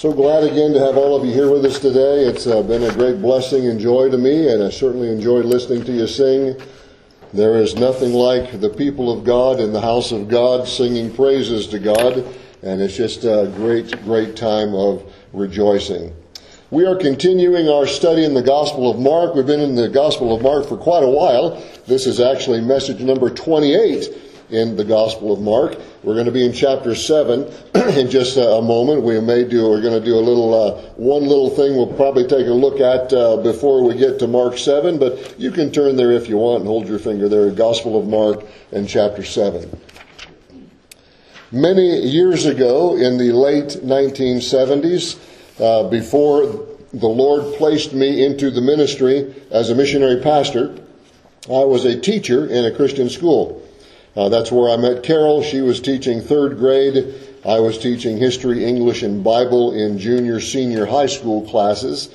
So glad again to have all of you here with us today. It's uh, been a great blessing and joy to me, and I certainly enjoyed listening to you sing. There is nothing like the people of God in the house of God singing praises to God, and it's just a great, great time of rejoicing. We are continuing our study in the Gospel of Mark. We've been in the Gospel of Mark for quite a while. This is actually message number 28 in the Gospel of Mark. We're going to be in chapter 7 in just a moment. We may do, we're going to do a little, uh, one little thing we'll probably take a look at uh, before we get to Mark 7, but you can turn there if you want and hold your finger there, Gospel of Mark and chapter 7. Many years ago, in the late 1970s, uh, before the Lord placed me into the ministry as a missionary pastor, I was a teacher in a Christian school. Uh, that's where I met Carol. She was teaching third grade. I was teaching history, English, and Bible in junior, senior high school classes.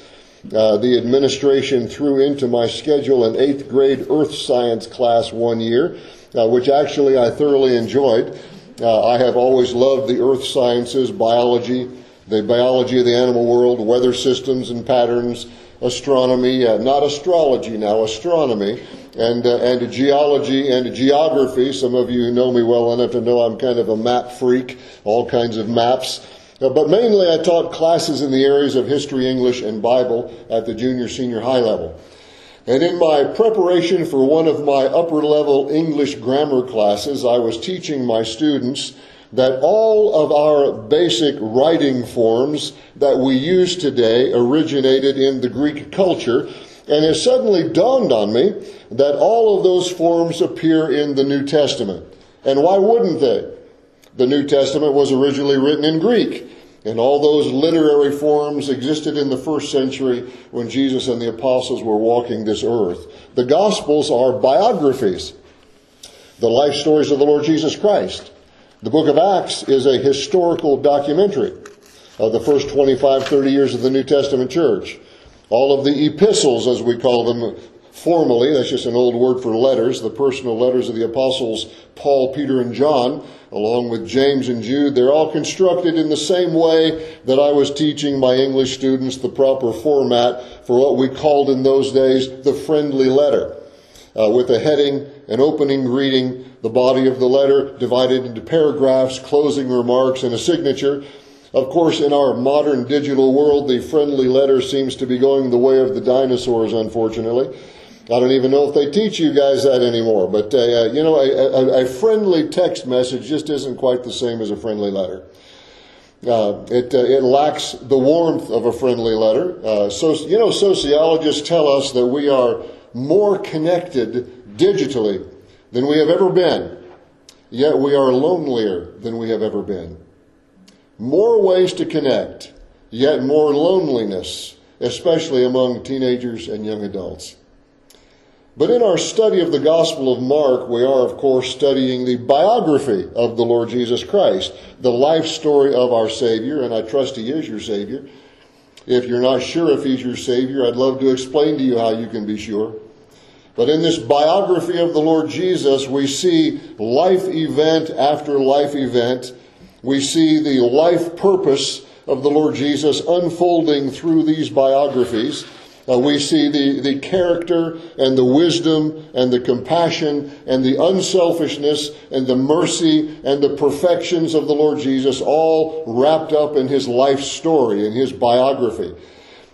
Uh, the administration threw into my schedule an eighth grade earth science class one year, uh, which actually I thoroughly enjoyed. Uh, I have always loved the earth sciences, biology, the biology of the animal world, weather systems and patterns, astronomy, uh, not astrology now, astronomy, and, uh, and geology and geography. Some of you who know me well enough to know I'm kind of a map freak, all kinds of maps. Uh, but mainly I taught classes in the areas of history, English, and Bible at the junior, senior high level. And in my preparation for one of my upper level English grammar classes, I was teaching my students that all of our basic writing forms that we use today originated in the Greek culture. And it suddenly dawned on me that all of those forms appear in the New Testament. And why wouldn't they? The New Testament was originally written in Greek. And all those literary forms existed in the first century when Jesus and the apostles were walking this earth. The Gospels are biographies, the life stories of the Lord Jesus Christ. The book of Acts is a historical documentary of the first 25, 30 years of the New Testament church. All of the epistles, as we call them formally, that's just an old word for letters, the personal letters of the apostles Paul, Peter, and John, along with James and Jude, they're all constructed in the same way that I was teaching my English students the proper format for what we called in those days the friendly letter. Uh, with a heading, an opening greeting, the body of the letter divided into paragraphs, closing remarks, and a signature. Of course, in our modern digital world, the friendly letter seems to be going the way of the dinosaurs, unfortunately. I don't even know if they teach you guys that anymore, but uh, uh you know, a, a, a, friendly text message just isn't quite the same as a friendly letter. Uh, it, uh, it lacks the warmth of a friendly letter. Uh, so, you know, sociologists tell us that we are more connected digitally than we have ever been, yet we are lonelier than we have ever been. More ways to connect, yet more loneliness, especially among teenagers and young adults. But in our study of the Gospel of Mark, we are, of course, studying the biography of the Lord Jesus Christ, the life story of our Savior, and I trust He is your Savior. If you're not sure if He's your Savior, I'd love to explain to you how you can be sure. But in this biography of the Lord Jesus, we see life event after life event. We see the life purpose of the Lord Jesus unfolding through these biographies. Uh, we see the, the character and the wisdom and the compassion and the unselfishness and the mercy and the perfections of the Lord Jesus all wrapped up in his life story, in his biography.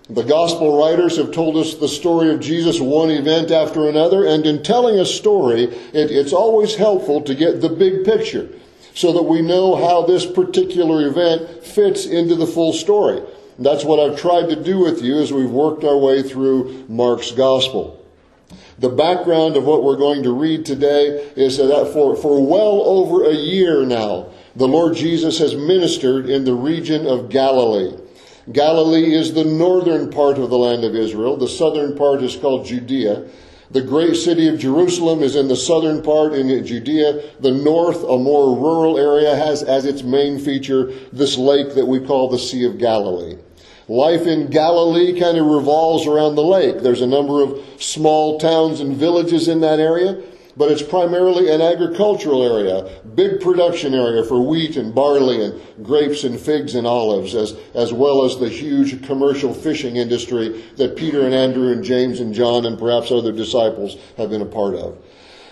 The gospel writers have told us the story of Jesus one event after another, and in telling a story, it, it's always helpful to get the big picture so that we know how this particular event fits into the full story. And that's what I've tried to do with you as we've worked our way through Mark's gospel. The background of what we're going to read today is that for, for well over a year now, the Lord Jesus has ministered in the region of Galilee. Galilee is the northern part of the land of Israel. The southern part is called Judea. The great city of Jerusalem is in the southern part in Judea. The north, a more rural area, has as its main feature this lake that we call the Sea of Galilee. Life in Galilee kind of revolves around the lake. There's a number of small towns and villages in that area. But it's primarily an agricultural area, big production area for wheat and barley and grapes and figs and olives, as, as well as the huge commercial fishing industry that Peter and Andrew and James and John and perhaps other disciples have been a part of.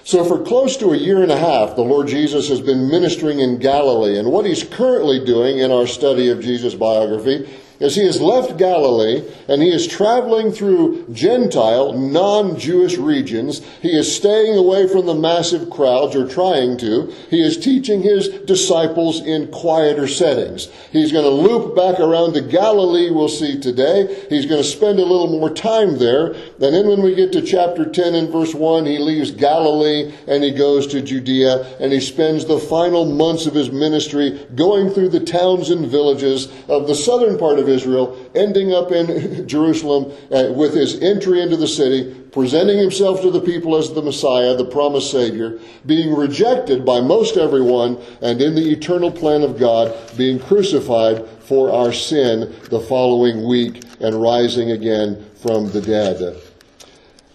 So for close to a year and a half, the Lord Jesus has been ministering in Galilee. And what he's currently doing in our study of Jesus' biography as he has left Galilee and he is traveling through Gentile, non-Jewish regions. He is staying away from the massive crowds, or trying to. He is teaching his disciples in quieter settings. He's going to loop back around to Galilee, we'll see today. He's going to spend a little more time there. And then when we get to chapter 10 and verse 1, he leaves Galilee and he goes to Judea and he spends the final months of his ministry going through the towns and villages of the southern part of Israel, ending up in Jerusalem uh, with his entry into the city, presenting himself to the people as the Messiah, the promised Savior, being rejected by most everyone, and in the eternal plan of God, being crucified for our sin the following week and rising again from the dead.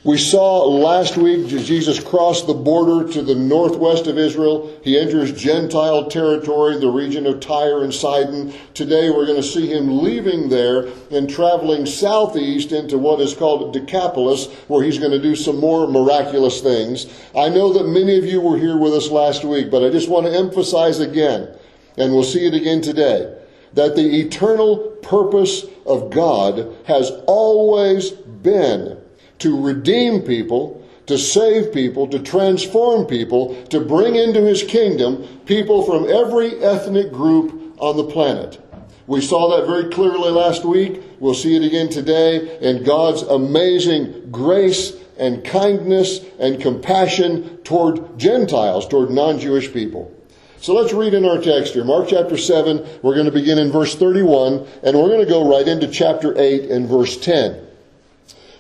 We saw last week Jesus cross the border to the northwest of Israel. He enters Gentile territory, the region of Tyre and Sidon. Today we're going to see him leaving there and traveling southeast into what is called Decapolis, where he's going to do some more miraculous things. I know that many of you were here with us last week, but I just want to emphasize again, and we'll see it again today, that the eternal purpose of God has always been to redeem people, to save people, to transform people, to bring into his kingdom people from every ethnic group on the planet. We saw that very clearly last week. We'll see it again today in God's amazing grace and kindness and compassion toward Gentiles, toward non-Jewish people. So let's read in our text here. Mark chapter 7, we're going to begin in verse 31, and we're going to go right into chapter 8 and verse 10.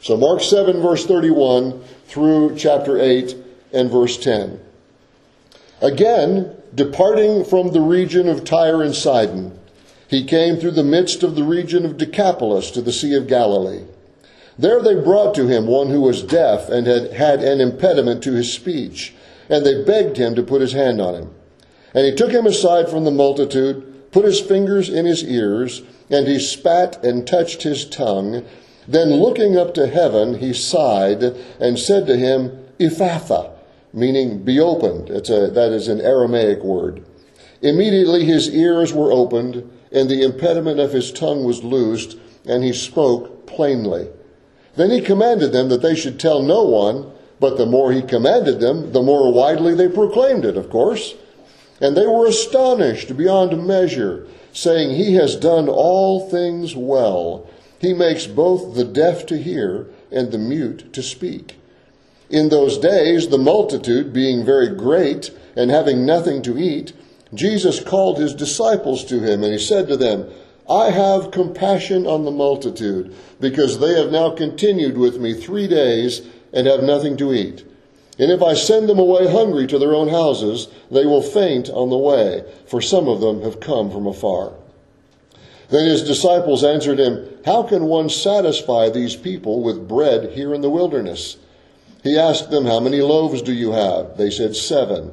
So Mark 7 verse 31 through chapter 8 and verse 10. Again, departing from the region of Tyre and Sidon, he came through the midst of the region of Decapolis to the Sea of Galilee. There they brought to him one who was deaf and had had an impediment to his speech, and they begged him to put his hand on him. And he took him aside from the multitude, put his fingers in his ears, and he spat and touched his tongue, then looking up to heaven, he sighed and said to him, Ephphatha, meaning be opened. It's a, that is an Aramaic word. Immediately his ears were opened, and the impediment of his tongue was loosed, and he spoke plainly. Then he commanded them that they should tell no one, but the more he commanded them, the more widely they proclaimed it, of course. And they were astonished beyond measure, saying, He has done all things well. He makes both the deaf to hear and the mute to speak. In those days, the multitude being very great and having nothing to eat, Jesus called his disciples to him, and he said to them, I have compassion on the multitude, because they have now continued with me three days and have nothing to eat. And if I send them away hungry to their own houses, they will faint on the way, for some of them have come from afar. Then his disciples answered him, How can one satisfy these people with bread here in the wilderness? He asked them, How many loaves do you have? They said, Seven.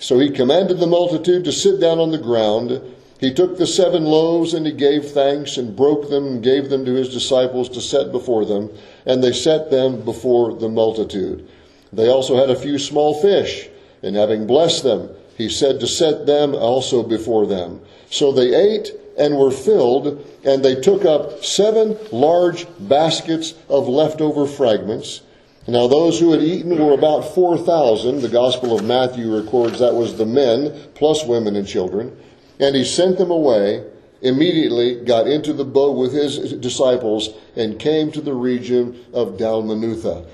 So he commanded the multitude to sit down on the ground. He took the seven loaves and he gave thanks and broke them and gave them to his disciples to set before them, and they set them before the multitude. They also had a few small fish, and having blessed them, he said to set them also before them. So they ate and were filled, and they took up seven large baskets of leftover fragments. Now, those who had eaten were about 4,000. The Gospel of Matthew records that was the men, plus women and children. And he sent them away, immediately got into the boat with his disciples, and came to the region of Dalmanutha.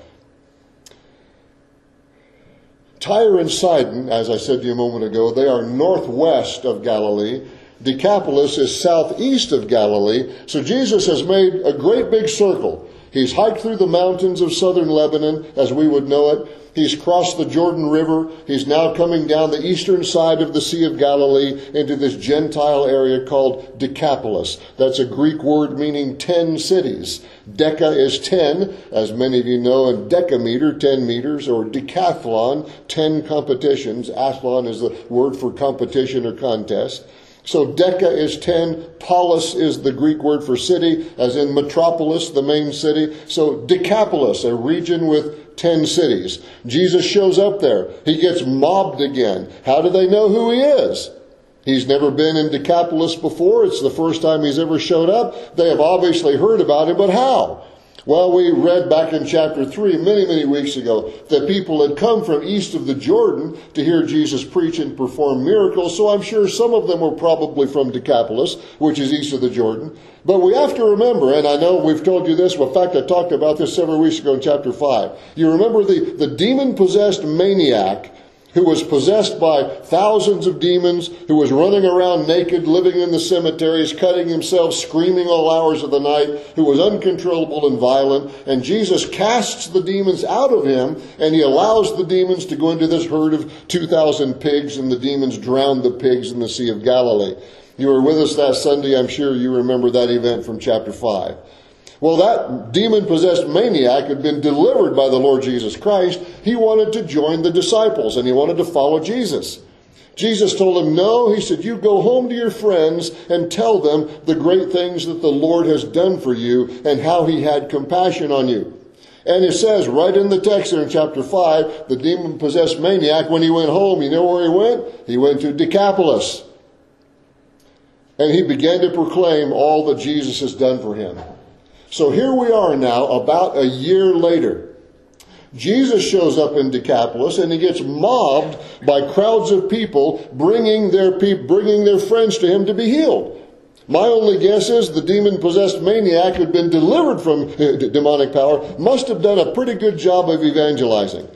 Tyre and Sidon, as I said to you a moment ago, they are northwest of Galilee Decapolis is southeast of Galilee. So Jesus has made a great big circle. He's hiked through the mountains of southern Lebanon, as we would know it. He's crossed the Jordan River. He's now coming down the eastern side of the Sea of Galilee into this Gentile area called Decapolis. That's a Greek word meaning ten cities. Deca is ten, as many of you know, and decameter, ten meters, or decathlon, ten competitions. Athlon is the word for competition or contest. So Deca is 10, polis is the Greek word for city, as in metropolis, the main city. So Decapolis, a region with 10 cities. Jesus shows up there. He gets mobbed again. How do they know who he is? He's never been in Decapolis before. It's the first time he's ever showed up. They have obviously heard about him, but how? Well, we read back in chapter 3 many, many weeks ago that people had come from east of the Jordan to hear Jesus preach and perform miracles, so I'm sure some of them were probably from Decapolis, which is east of the Jordan. But we have to remember, and I know we've told you this, in fact, I talked about this several weeks ago in chapter 5. You remember the, the demon possessed maniac who was possessed by thousands of demons, who was running around naked, living in the cemeteries, cutting himself, screaming all hours of the night, who was uncontrollable and violent. And Jesus casts the demons out of him, and he allows the demons to go into this herd of 2,000 pigs, and the demons drown the pigs in the Sea of Galilee. You were with us that Sunday. I'm sure you remember that event from chapter 5. Well, that demon possessed maniac had been delivered by the Lord Jesus Christ. He wanted to join the disciples and he wanted to follow Jesus. Jesus told him, No, he said, You go home to your friends and tell them the great things that the Lord has done for you and how he had compassion on you. And it says right in the text there in chapter 5, the demon possessed maniac, when he went home, you know where he went? He went to Decapolis. And he began to proclaim all that Jesus has done for him. So here we are now, about a year later. Jesus shows up in Decapolis and he gets mobbed by crowds of people bringing their pe- bringing their friends to him to be healed. My only guess is the demon possessed maniac who'd been delivered from uh, demonic power must have done a pretty good job of evangelizing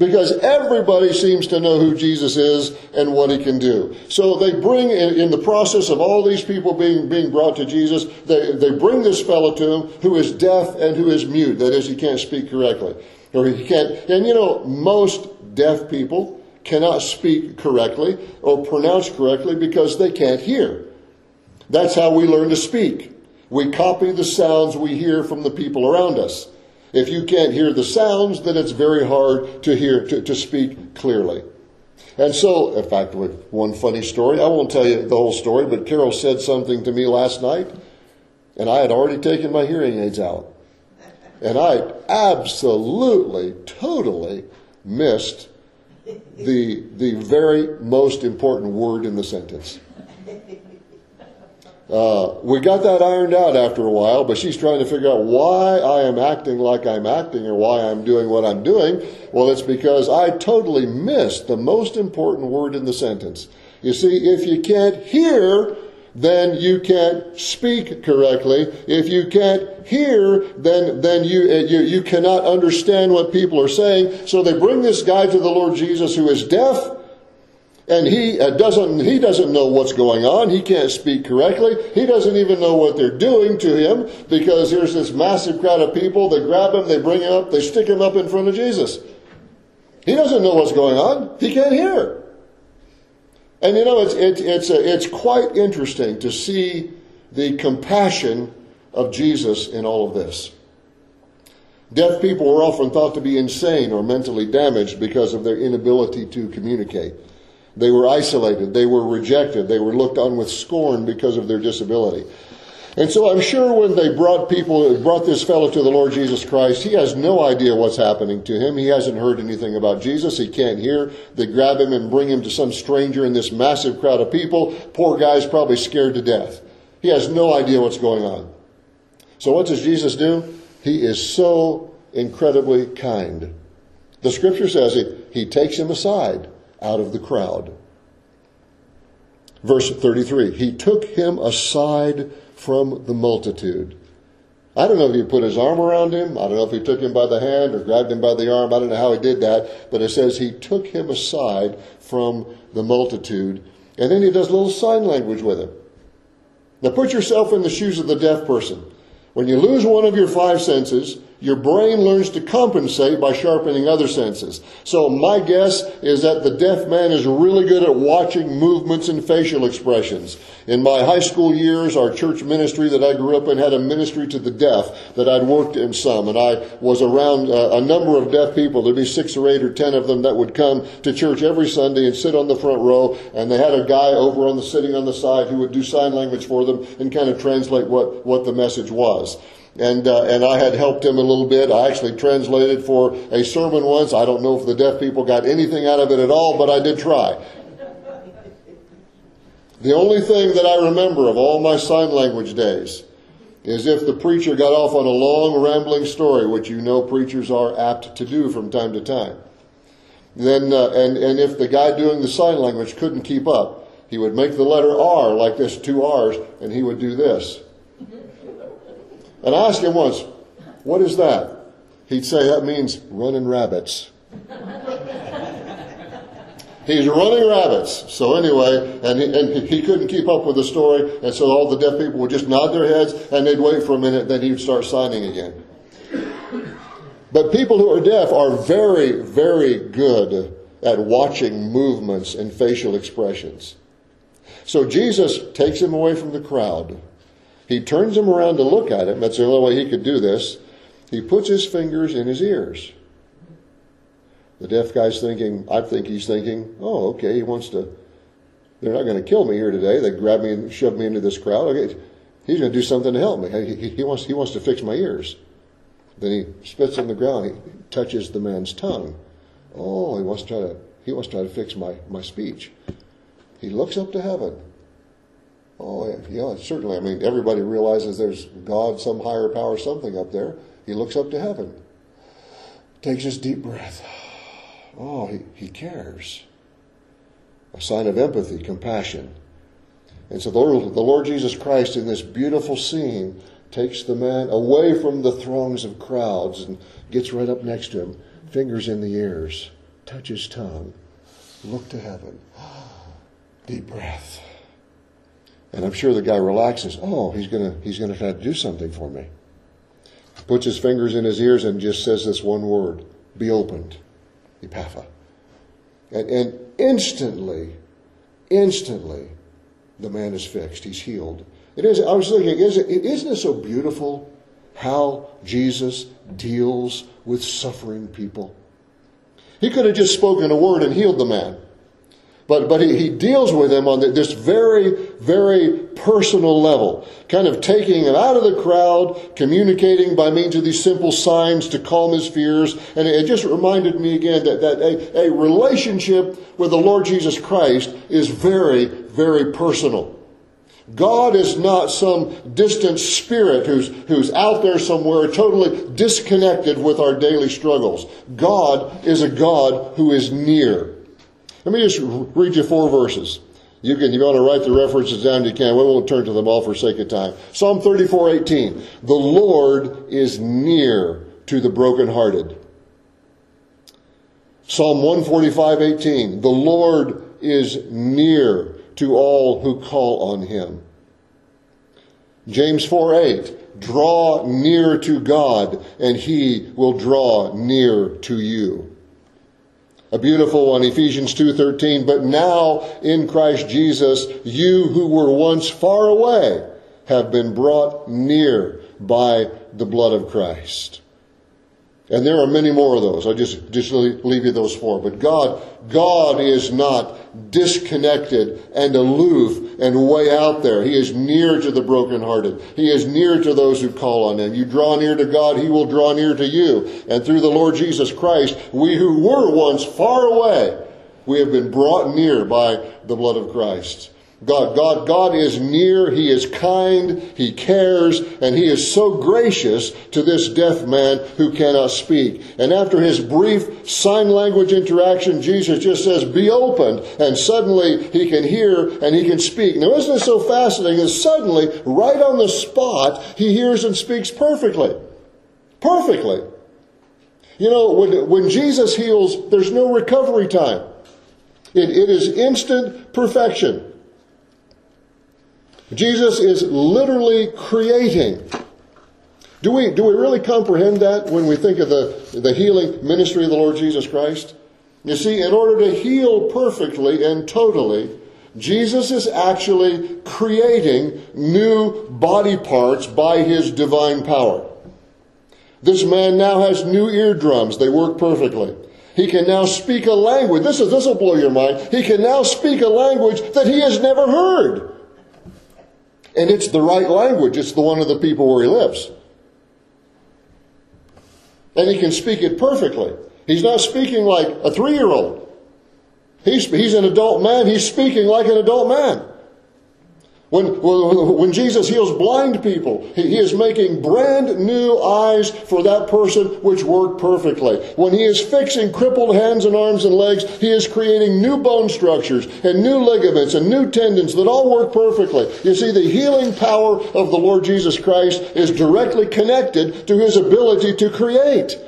because everybody seems to know who Jesus is and what he can do. So they bring, in, the process of all these people being, being brought to Jesus, they, they bring this fellow to him who is deaf and who is mute. That is, he can't speak correctly. Or he can't, and you know, most deaf people cannot speak correctly or pronounce correctly because they can't hear. That's how we learn to speak. We copy the sounds we hear from the people around us. If you can't hear the sounds, then it's very hard to hear, to, to speak clearly. And so, in fact, with one funny story, I won't tell you the whole story, but Carol said something to me last night, and I had already taken my hearing aids out. And I absolutely, totally missed the, the very most important word in the sentence. Uh, we got that ironed out after a while, but she's trying to figure out why I am acting like I'm acting or why I'm doing what I'm doing. Well, it's because I totally missed the most important word in the sentence. You see, if you can't hear, then you can't speak correctly. If you can't hear, then, then you, uh, you, you cannot understand what people are saying. So they bring this guy to the Lord Jesus who is deaf and he uh, doesn't he doesn't know what's going on. He can't speak correctly. He doesn't even know what they're doing to him because there's this massive crowd of people. They grab him they bring him up they stick him up in front of jesus. He doesn't know what's going on. He can't hear. And you know it's it, it's a, it's quite interesting to see the compassion of jesus in all of this. Deaf people were often thought to be insane or mentally damaged because of their inability to communicate they were isolated. They were rejected. They were looked on with scorn because of their disability. And so I'm sure when they brought people, brought this fellow to the Lord Jesus Christ, he has no idea what's happening to him. He hasn't heard anything about Jesus. He can't hear. They grab him and bring him to some stranger in this massive crowd of people. Poor guy's probably scared to death. He has no idea what's going on. So what does Jesus do? He is so incredibly kind. The scripture says it, he takes him aside out of the crowd. Verse 33 He took him aside from the multitude. I don't know if he put his arm around him. I don't know if he took him by the hand or grabbed him by the arm. I don't know how he did that. But it says he took him aside from the multitude. And then he does a little sign language with him. Now put yourself in the shoes of the deaf person. When you lose one of your five senses, your brain learns to compensate by sharpening other senses. So my guess is that the deaf man is really good at watching movements and facial expressions. In my high school years, our church ministry that I grew up in had a ministry to the deaf that I'd worked in some, and I was around uh, a number of deaf people. There'd be six or eight or ten of them that would come to church every Sunday and sit on the front row, and they had a guy over on the sitting on the side who would do sign language for them and kind of translate what, what the message was and uh, and I had helped him a little bit. I actually translated for a sermon once. I don't know if the deaf people got anything out of it at all, but I did try. The only thing that I remember of all my sign language days is if the preacher got off on a long rambling story, which you know preachers are apt to do from time to time. Then uh, and and if the guy doing the sign language couldn't keep up, he would make the letter R like this, two R's, and he would do this. And I asked him once, what is that? He'd say, that means running rabbits. He's running rabbits. So anyway, and he, and he couldn't keep up with the story, and so all the deaf people would just nod their heads, and they'd wait for a minute, then he'd start signing again. But people who are deaf are very, very good at watching movements and facial expressions. So Jesus takes him away from the crowd he turns him around to look at him. That's the only way he could do this. He puts his fingers in his ears. The deaf guy's thinking, I think he's thinking, oh, okay, he wants to, they're not going to kill me here today. They grab me and shove me into this crowd. Okay, he's going to do something to help me. He, he, wants, he wants to fix my ears. Then he spits on the ground. He touches the man's tongue. Oh, he wants to try to, he wants to try to fix my, my speech. He looks up to heaven. Oh, yeah, certainly. I mean, everybody realizes there's God, some higher power, something up there. He looks up to heaven, takes his deep breath. Oh, he, he cares. A sign of empathy, compassion. And so the Lord, the Lord Jesus Christ, in this beautiful scene, takes the man away from the throngs of crowds and gets right up next to him, fingers in the ears, touches tongue, look to heaven. Deep breath. And I'm sure the guy relaxes. Oh, he's gonna he's gonna try to do something for me. Puts his fingers in his ears and just says this one word: "Be opened." Ephphatha." And, and instantly, instantly, the man is fixed. He's healed. It is. I was thinking, isn't, isn't it so beautiful how Jesus deals with suffering people? He could have just spoken a word and healed the man. But, but he, he deals with him on this very, very personal level, kind of taking him out of the crowd, communicating by means of these simple signs to calm his fears. And it just reminded me again that, that a, a relationship with the Lord Jesus Christ is very, very personal. God is not some distant spirit who's, who's out there somewhere totally disconnected with our daily struggles. God is a God who is near. Let me just read you four verses. You can, you want to write the references down, you can. We won't turn to them all for sake of time. Psalm 34, 18. The Lord is near to the brokenhearted. Psalm 145, 18. The Lord is near to all who call on him. James 4, 8. Draw near to God and he will draw near to you a beautiful one ephesians 2.13 but now in christ jesus you who were once far away have been brought near by the blood of christ and there are many more of those. I just just leave you those four. But God, God is not disconnected and aloof and way out there. He is near to the brokenhearted. He is near to those who call on Him. You draw near to God, He will draw near to you. And through the Lord Jesus Christ, we who were once far away, we have been brought near by the blood of Christ. God, God, God is near, He is kind, He cares, and He is so gracious to this deaf man who cannot speak. And after his brief sign language interaction, Jesus just says, be opened, and suddenly he can hear and he can speak. Now isn't it so fascinating that suddenly, right on the spot, he hears and speaks perfectly. Perfectly. You know, when, when Jesus heals, there's no recovery time. It, it is instant perfection. Jesus is literally creating Do we, do we really comprehend that when we think of the, the healing ministry of the Lord Jesus Christ? You see, in order to heal perfectly and totally, Jesus is actually creating new body parts by his divine power. This man now has new eardrums. They work perfectly. He can now speak a language. This is, this will blow your mind. He can now speak a language that he has never heard. And it's the right language. It's the one of the people where he lives. And he can speak it perfectly. He's not speaking like a three year old. He's, he's an adult man. He's speaking like an adult man. When, when Jesus heals blind people, he is making brand new eyes for that person which work perfectly. When he is fixing crippled hands and arms and legs, he is creating new bone structures and new ligaments and new tendons that all work perfectly. You see, the healing power of the Lord Jesus Christ is directly connected to his ability to create.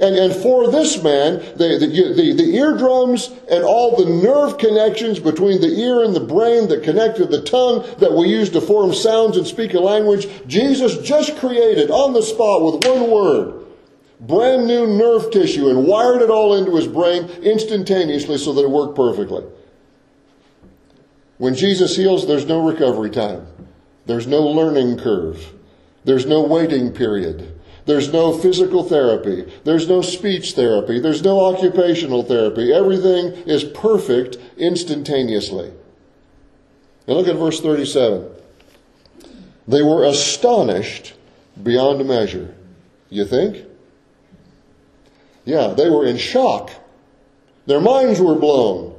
And, and for this man, the, the, the, the, eardrums and all the nerve connections between the ear and the brain that connected the tongue that we use to form sounds and speak a language, Jesus just created on the spot with one word brand new nerve tissue and wired it all into his brain instantaneously so that it worked perfectly. When Jesus heals, there's no recovery time. There's no learning curve. There's no waiting period. There's no physical therapy. There's no speech therapy. There's no occupational therapy. Everything is perfect instantaneously. And look at verse 37. They were astonished beyond measure. You think? Yeah, they were in shock. Their minds were blown.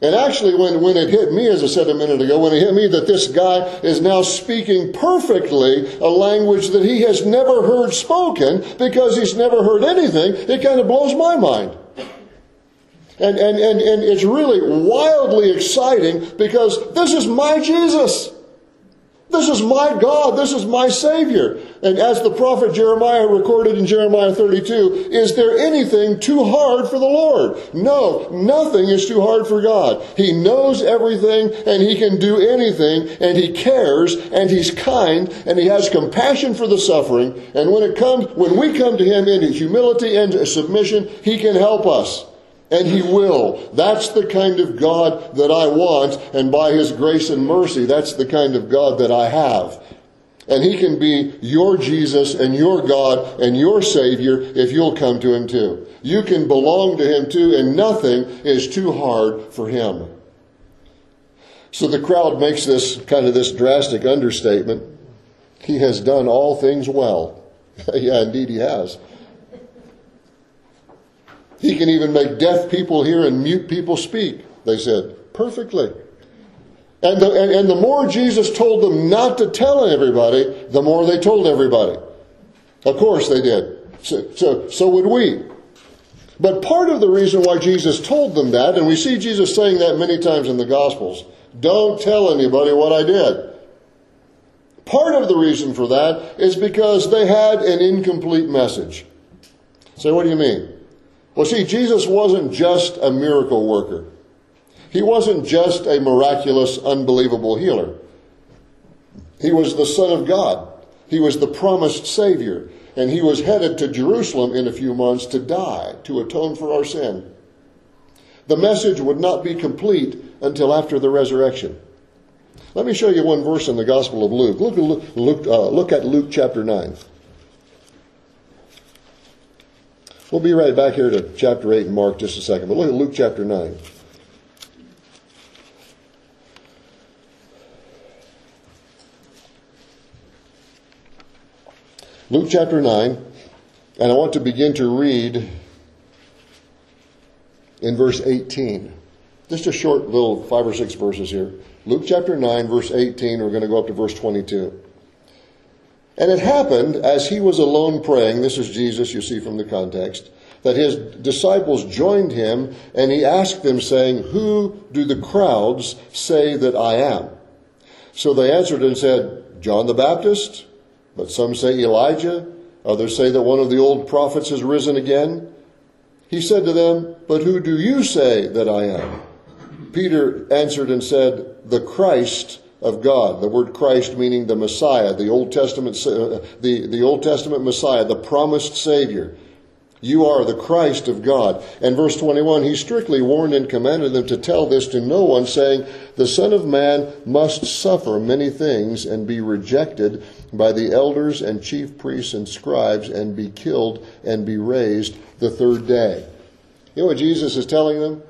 And actually, when, when it hit me, as I said a minute ago, when it hit me that this guy is now speaking perfectly a language that he has never heard spoken because he's never heard anything, it kind of blows my mind. And, and, and, and it's really wildly exciting because this is my Jesus. This is my God. This is my Savior. And as the prophet Jeremiah recorded in Jeremiah 32, is there anything too hard for the Lord? No, nothing is too hard for God. He knows everything and He can do anything and He cares and He's kind and He has compassion for the suffering. And when it comes, when we come to Him in humility and submission, He can help us. And He will. That's the kind of God that I want, and by His grace and mercy, that's the kind of God that I have. And He can be your Jesus and your God and your Savior if you'll come to Him too. You can belong to Him too, and nothing is too hard for Him. So the crowd makes this kind of this drastic understatement. He has done all things well. yeah, indeed He has. He can even make deaf people hear and mute people speak, they said. Perfectly. And the, and, and the more Jesus told them not to tell everybody, the more they told everybody. Of course they did. So, so, so would we. But part of the reason why Jesus told them that, and we see Jesus saying that many times in the Gospels, don't tell anybody what I did. Part of the reason for that is because they had an incomplete message. So what do you mean? Well, see, Jesus wasn't just a miracle worker. He wasn't just a miraculous, unbelievable healer. He was the Son of God. He was the promised Savior. And he was headed to Jerusalem in a few months to die, to atone for our sin. The message would not be complete until after the resurrection. Let me show you one verse in the Gospel of Luke. Look, look, uh, look at Luke chapter 9. We'll be right back here to chapter 8 and Mark just a second, but look at Luke chapter 9. Luke chapter 9, and I want to begin to read in verse 18. Just a short little five or six verses here. Luke chapter 9, verse 18, we're going to go up to verse 22. And it happened as he was alone praying, this is Jesus, you see from the context, that his disciples joined him and he asked them, saying, Who do the crowds say that I am? So they answered and said, John the Baptist, but some say Elijah, others say that one of the old prophets has risen again. He said to them, But who do you say that I am? Peter answered and said, The Christ of God. The word Christ meaning the Messiah, the Old Testament, uh, the, the Old Testament Messiah, the promised Savior. You are the Christ of God. And verse 21, he strictly warned and commanded them to tell this to no one, saying, The Son of Man must suffer many things and be rejected by the elders and chief priests and scribes and be killed and be raised the third day. You know what Jesus is telling them?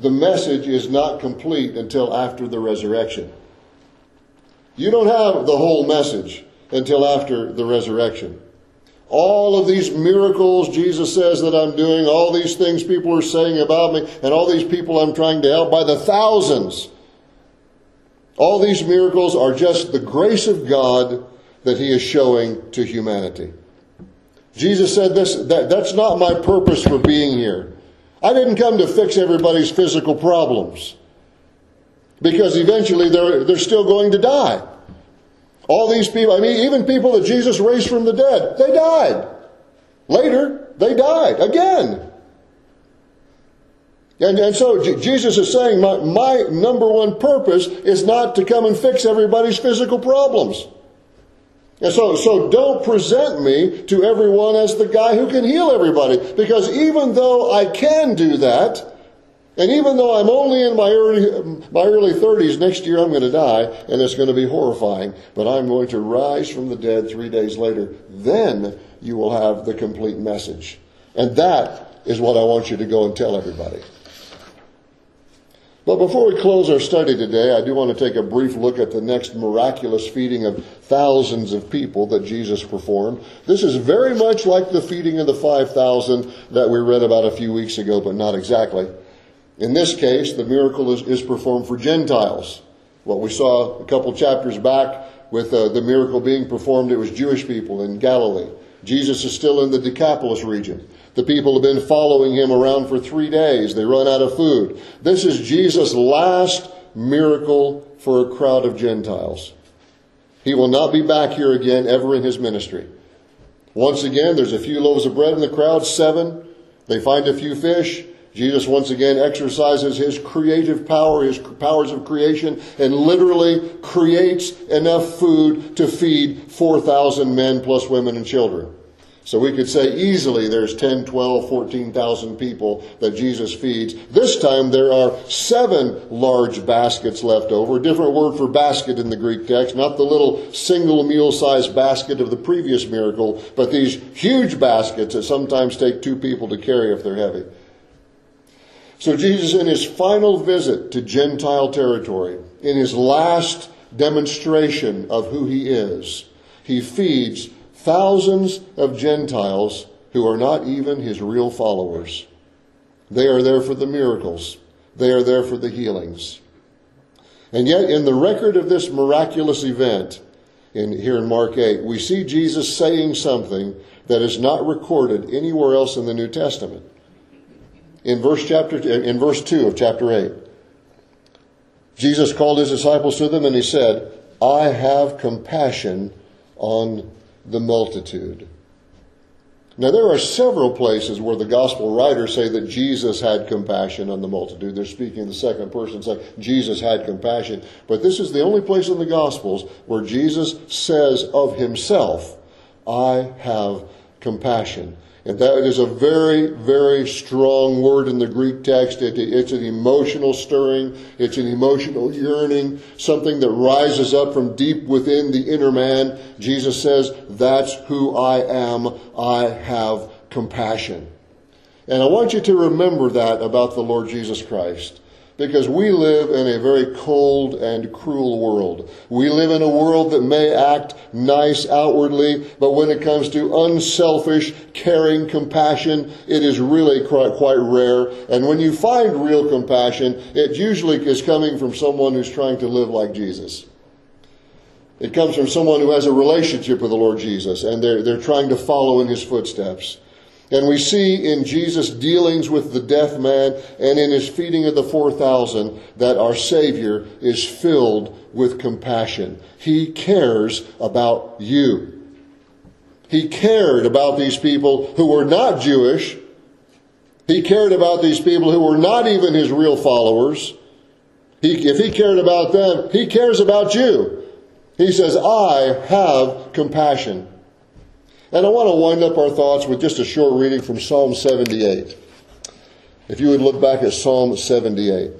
The message is not complete until after the resurrection. You don't have the whole message until after the resurrection. All of these miracles Jesus says that I'm doing, all these things people are saying about me, and all these people I'm trying to help by the thousands. All these miracles are just the grace of God that He is showing to humanity. Jesus said this, that, that's not my purpose for being here. I didn't come to fix everybody's physical problems. Because eventually they're, they're still going to die. All these people, I mean, even people that Jesus raised from the dead, they died. Later, they died again. And, and so Jesus is saying, my, my number one purpose is not to come and fix everybody's physical problems. And so, so don't present me to everyone as the guy who can heal everybody. Because even though I can do that, and even though I'm only in my early, my early 30s, next year I'm going to die, and it's going to be horrifying, but I'm going to rise from the dead three days later. Then you will have the complete message. And that is what I want you to go and tell everybody. But before we close our study today, I do want to take a brief look at the next miraculous feeding of thousands of people that Jesus performed. This is very much like the feeding of the 5,000 that we read about a few weeks ago, but not exactly. In this case, the miracle is, is performed for Gentiles. What we saw a couple chapters back with uh, the miracle being performed, it was Jewish people in Galilee. Jesus is still in the Decapolis region. The people have been following him around for three days. They run out of food. This is Jesus' last miracle for a crowd of Gentiles. He will not be back here again ever in his ministry. Once again, there's a few loaves of bread in the crowd, seven. They find a few fish. Jesus once again exercises his creative power, his powers of creation, and literally creates enough food to feed 4,000 men plus women and children. So we could say easily there's 10, 12, 14,000 people that Jesus feeds. This time there are seven large baskets left over. Different word for basket in the Greek text, not the little single meal sized basket of the previous miracle, but these huge baskets that sometimes take two people to carry if they're heavy. So Jesus, in his final visit to Gentile territory, in his last demonstration of who he is, he feeds thousands of Gentiles who are not even his real followers. They are there for the miracles. They are there for the healings. And yet, in the record of this miraculous event, in, here in Mark 8, we see Jesus saying something that is not recorded anywhere else in the New Testament in verse chapter in verse 2 of chapter 8. Jesus called his disciples to them and he said, "I have compassion on the multitude." Now there are several places where the gospel writers say that Jesus had compassion on the multitude. They're speaking in the second person, saying Jesus had compassion. But this is the only place in the gospels where Jesus says of himself, I have compassion. And that is a very, very strong word in the Greek text. It, it's an emotional stirring. It's an emotional yearning, something that rises up from deep within the inner man. Jesus says, that's who I am. I have compassion. And I want you to remember that about the Lord Jesus Christ because we live in a very cold and cruel world. We live in a world that may act nice outwardly, but when it comes to unselfish, caring compassion, it is really quite, rare. And when you find real compassion, it usually is coming from someone who's trying to live like Jesus. It comes from someone who has a relationship with the Lord Jesus and they're, they're trying to follow in his footsteps. And we see in Jesus' dealings with the deaf man and in his feeding of the 4,000 that our Savior is filled with compassion. He cares about you. He cared about these people who were not Jewish. He cared about these people who were not even his real followers. He, if he cared about them, he cares about you. He says, I have compassion. And I want to wind up our thoughts with just a short reading from Psalm 78. If you would look back at Psalm 78.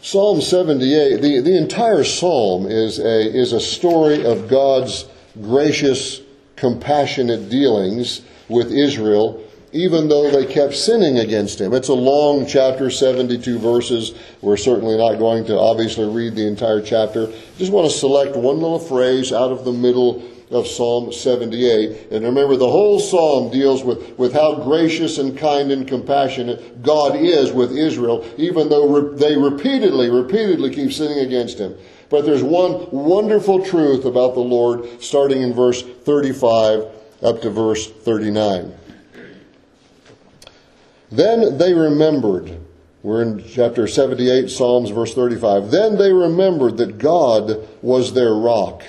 Psalm 78, the, the entire psalm is a, is a story of God's gracious, compassionate dealings with Israel, even though they kept sinning against him. It's a long chapter, 72 verses. We're certainly not going to obviously read the entire chapter. Just want to select one little phrase out of the middle of Psalm 78. And remember, the whole psalm deals with, with how gracious and kind and compassionate God is with Israel, even though re- they repeatedly, repeatedly keep sinning against him. But there's one wonderful truth about the Lord, starting in verse 35 up to verse 39. Then they remembered. We're in chapter 78, Psalms, verse 35. Then they remembered that God was their rock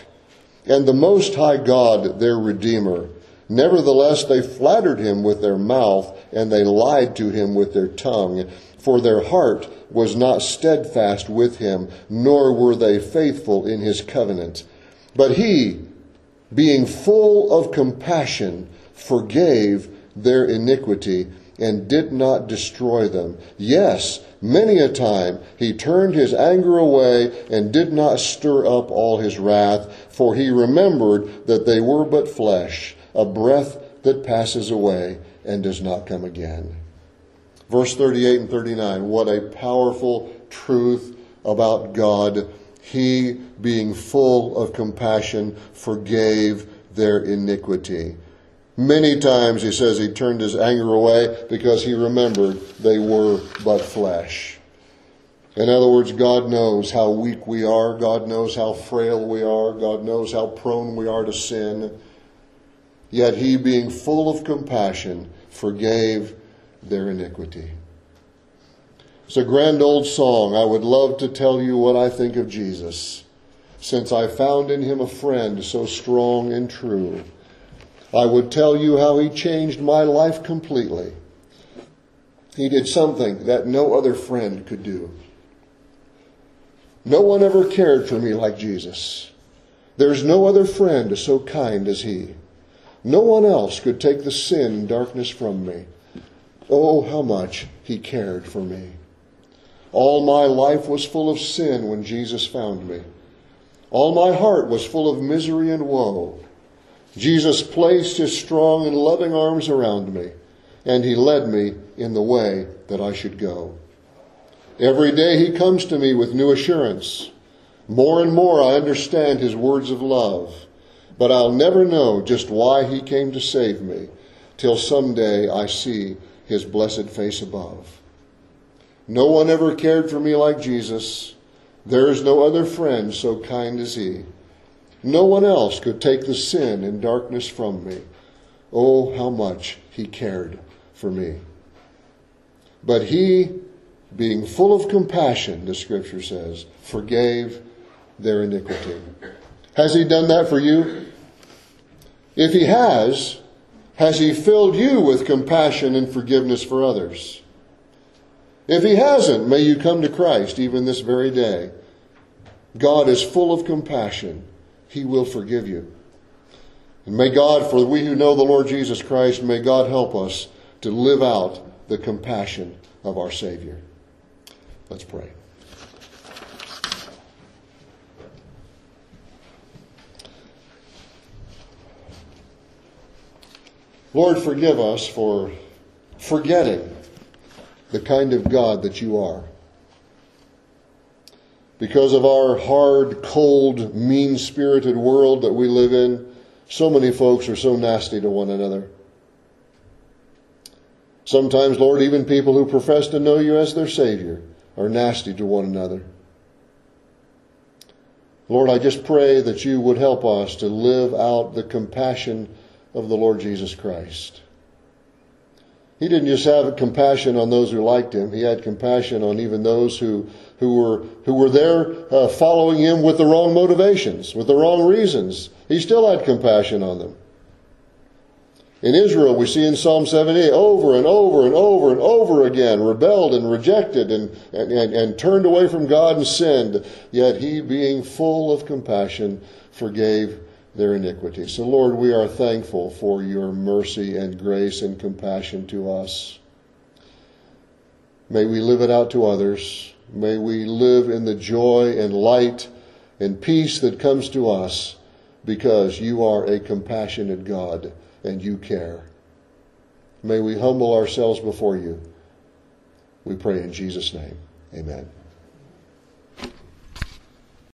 and the Most High God their Redeemer. Nevertheless, they flattered him with their mouth, and they lied to him with their tongue, for their heart was not steadfast with him, nor were they faithful in his covenant. But he, being full of compassion, forgave their iniquity and did not destroy them. Yes, many a time he turned his anger away and did not stir up all his wrath, for he remembered that they were but flesh, a breath that passes away and does not come again. Verse 38 and 39, what a powerful truth about God. He, being full of compassion, forgave their iniquity. Many times he says he turned his anger away because he remembered they were but flesh. In other words, God knows how weak we are. God knows how frail we are. God knows how prone we are to sin. Yet he, being full of compassion, forgave their iniquity. It's a grand old song. I would love to tell you what I think of Jesus, since I found in him a friend so strong and true. I would tell you how he changed my life completely. He did something that no other friend could do. No one ever cared for me like Jesus. There's no other friend so kind as he. No one else could take the sin and darkness from me. Oh, how much he cared for me. All my life was full of sin when Jesus found me. All my heart was full of misery and woe. Jesus placed his strong and loving arms around me, and he led me in the way that I should go. Every day he comes to me with new assurance. More and more I understand his words of love, but I'll never know just why he came to save me till someday I see his blessed face above. No one ever cared for me like Jesus. There is no other friend so kind as he. No one else could take the sin and darkness from me. Oh, how much he cared for me. But he, being full of compassion, the scripture says, forgave their iniquity. Has he done that for you? If he has, has he filled you with compassion and forgiveness for others? If he hasn't, may you come to Christ even this very day. God is full of compassion he will forgive you. And may God, for we who know the Lord Jesus Christ, may God help us to live out the compassion of our Savior. Let's pray. Lord, forgive us for forgetting the kind of God that you are because of our hard, cold, mean spirited world that we live in, so many folks are so nasty to one another. Sometimes, Lord, even people who profess to know you as their Savior are nasty to one another. Lord, I just pray that you would help us to live out the compassion of the Lord Jesus Christ. He didn't just have compassion on those who liked him. He had compassion on even those who, who were, who were there uh, following him with the wrong motivations, with the wrong reasons. He still had compassion on them. In Israel, we see in Psalm 78 over and over and over and over again, rebelled and rejected and, and, and, and turned away from God and sinned. Yet he, being full of compassion, forgave their iniquity. So, Lord, we are thankful for your mercy and grace and compassion to us. May we live it out to others. May we live in the joy and light and peace that comes to us because you are a compassionate God and you care. May we humble ourselves before you. We pray in Jesus' name. Amen.